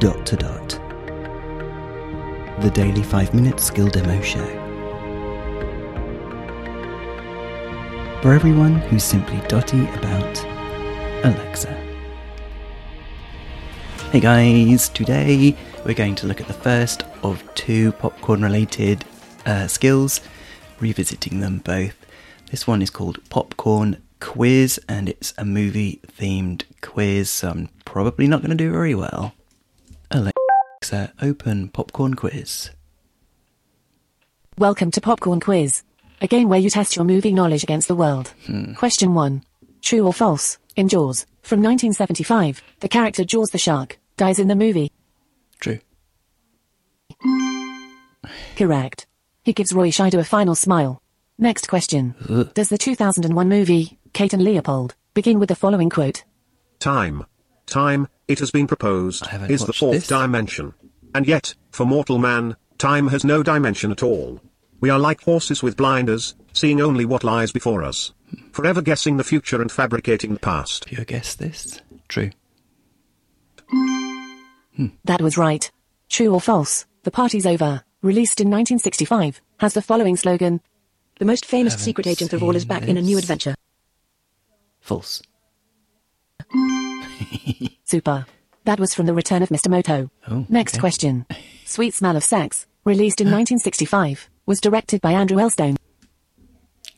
Dot to Dot, the daily 5 minute skill demo show. For everyone who's simply dotty about Alexa. Hey guys, today we're going to look at the first of two popcorn related uh, skills, revisiting them both. This one is called Popcorn Quiz and it's a movie themed quiz, so I'm probably not going to do very well. Alexa, open Popcorn Quiz. Welcome to Popcorn Quiz, a game where you test your movie knowledge against the world. Hmm. Question 1. True or false? In Jaws, from 1975, the character Jaws the shark dies in the movie. True. Correct. He gives Roy Scheider a final smile. Next question. Ugh. Does the 2001 movie, Kate and Leopold, begin with the following quote? Time. Time, it has been proposed, is the fourth this. dimension. And yet, for mortal man, time has no dimension at all. We are like horses with blinders, seeing only what lies before us. Forever guessing the future and fabricating the past. Have you guessed this? True. Hmm. That was right. True or false? The Party's Over, released in 1965, has the following slogan. The most famous Haven't secret agent of all is seen back in a new adventure. False. Super. That was from The Return of Mr. Moto. Oh, Next okay. question. Sweet Smell of Sex, released in 1965, was directed by Andrew Elstone.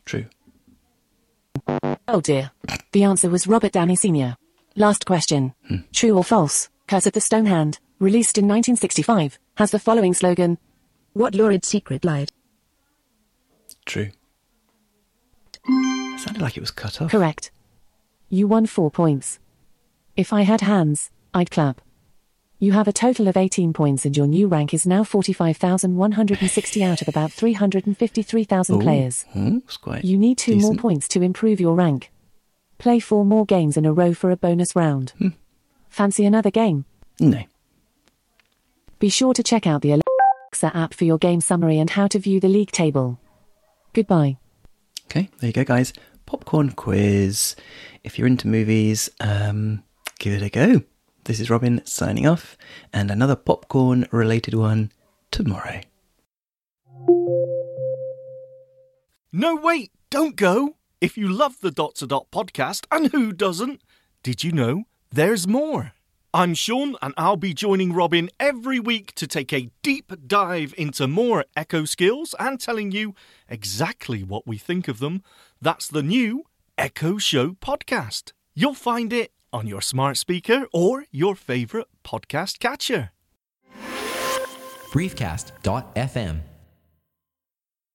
True. Oh dear. The answer was Robert Downey Sr. Last question. Hmm. True or false? Curse of the Stone Hand, released in 1965, has the following slogan. What lurid secret lied? True. It sounded like it was cut off. Correct. You won four points. If I had hands, I'd clap. You have a total of 18 points and your new rank is now 45,160 out of about 353,000 Ooh, players. hmm, You need two more points to improve your rank. Play four more games in a row for a bonus round. Hmm. Fancy another game? No. Be sure to check out the Alexa app for your game summary and how to view the league table. Goodbye. Okay, there you go, guys. Popcorn quiz. If you're into movies, um, give it a go. This is Robin signing off, and another popcorn related one tomorrow. No, wait, don't go. If you love the Dot to Dot podcast, and who doesn't, did you know there's more? I'm Sean, and I'll be joining Robin every week to take a deep dive into more Echo skills and telling you exactly what we think of them. That's the new Echo Show podcast. You'll find it on your smart speaker or your favourite podcast catcher. briefcast.fm